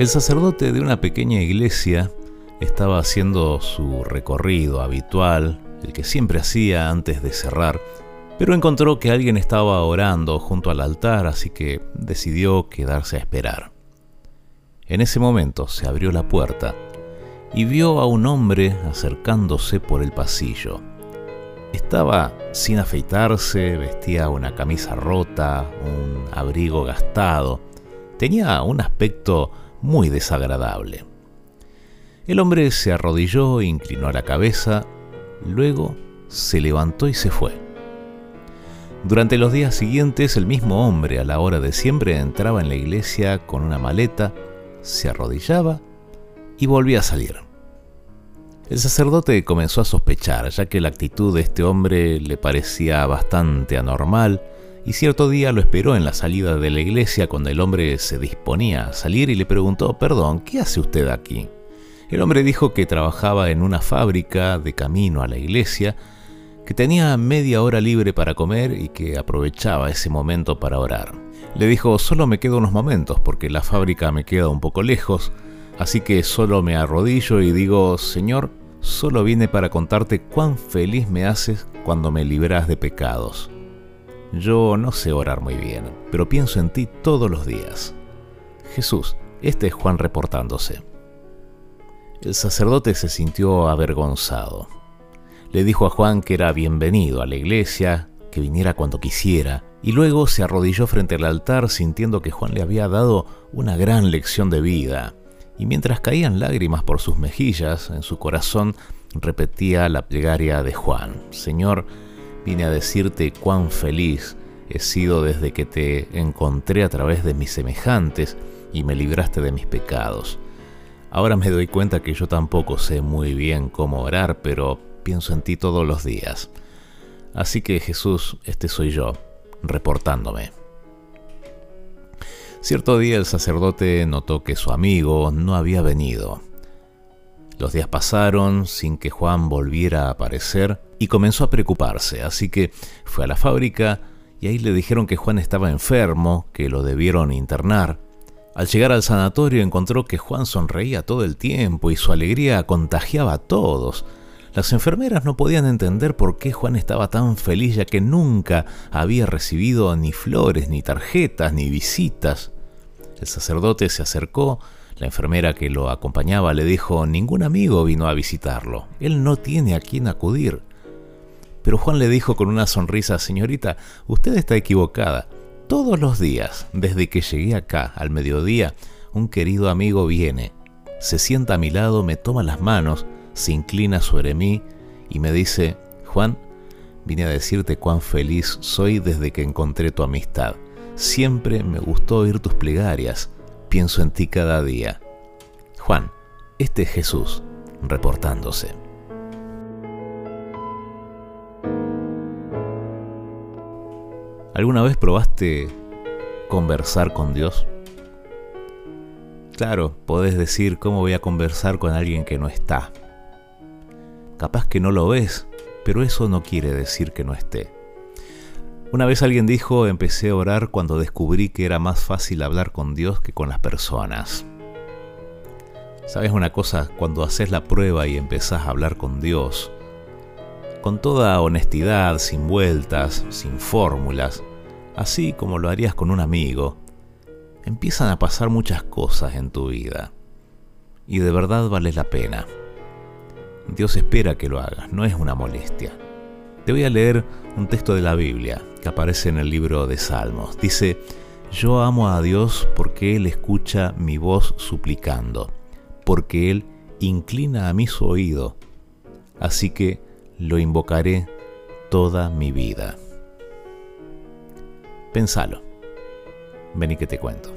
El sacerdote de una pequeña iglesia estaba haciendo su recorrido habitual, el que siempre hacía antes de cerrar, pero encontró que alguien estaba orando junto al altar, así que decidió quedarse a esperar. En ese momento se abrió la puerta y vio a un hombre acercándose por el pasillo. Estaba sin afeitarse, vestía una camisa rota, un abrigo gastado, tenía un aspecto muy desagradable. El hombre se arrodilló, inclinó la cabeza, luego se levantó y se fue. Durante los días siguientes el mismo hombre a la hora de siempre entraba en la iglesia con una maleta, se arrodillaba y volvía a salir. El sacerdote comenzó a sospechar, ya que la actitud de este hombre le parecía bastante anormal, y cierto día lo esperó en la salida de la iglesia cuando el hombre se disponía a salir y le preguntó, perdón, ¿qué hace usted aquí? El hombre dijo que trabajaba en una fábrica de camino a la iglesia, que tenía media hora libre para comer y que aprovechaba ese momento para orar. Le dijo, solo me quedo unos momentos porque la fábrica me queda un poco lejos, así que solo me arrodillo y digo, Señor, solo vine para contarte cuán feliz me haces cuando me libras de pecados. Yo no sé orar muy bien, pero pienso en ti todos los días. Jesús, este es Juan reportándose. El sacerdote se sintió avergonzado. Le dijo a Juan que era bienvenido a la iglesia, que viniera cuando quisiera, y luego se arrodilló frente al altar sintiendo que Juan le había dado una gran lección de vida. Y mientras caían lágrimas por sus mejillas, en su corazón repetía la plegaria de Juan. Señor, vine a decirte cuán feliz he sido desde que te encontré a través de mis semejantes y me libraste de mis pecados. Ahora me doy cuenta que yo tampoco sé muy bien cómo orar, pero pienso en ti todos los días. Así que Jesús, este soy yo, reportándome. Cierto día el sacerdote notó que su amigo no había venido. Los días pasaron sin que Juan volviera a aparecer y comenzó a preocuparse, así que fue a la fábrica y ahí le dijeron que Juan estaba enfermo, que lo debieron internar. Al llegar al sanatorio encontró que Juan sonreía todo el tiempo y su alegría contagiaba a todos. Las enfermeras no podían entender por qué Juan estaba tan feliz ya que nunca había recibido ni flores, ni tarjetas, ni visitas. El sacerdote se acercó, la enfermera que lo acompañaba le dijo, ningún amigo vino a visitarlo, él no tiene a quién acudir. Pero Juan le dijo con una sonrisa, señorita, usted está equivocada. Todos los días, desde que llegué acá al mediodía, un querido amigo viene, se sienta a mi lado, me toma las manos, se inclina sobre mí y me dice, Juan, vine a decirte cuán feliz soy desde que encontré tu amistad. Siempre me gustó oír tus plegarias, pienso en ti cada día. Juan, este es Jesús, reportándose. ¿Alguna vez probaste conversar con Dios? Claro, podés decir cómo voy a conversar con alguien que no está. Capaz que no lo ves, pero eso no quiere decir que no esté. Una vez alguien dijo, empecé a orar cuando descubrí que era más fácil hablar con Dios que con las personas. ¿Sabes una cosa? Cuando haces la prueba y empezás a hablar con Dios, con toda honestidad, sin vueltas, sin fórmulas, así como lo harías con un amigo, empiezan a pasar muchas cosas en tu vida. Y de verdad vale la pena. Dios espera que lo hagas, no es una molestia. Te voy a leer un texto de la Biblia que aparece en el libro de Salmos. Dice, yo amo a Dios porque Él escucha mi voz suplicando, porque Él inclina a mí su oído. Así que lo invocaré toda mi vida. Pensalo. Ven y que te cuento.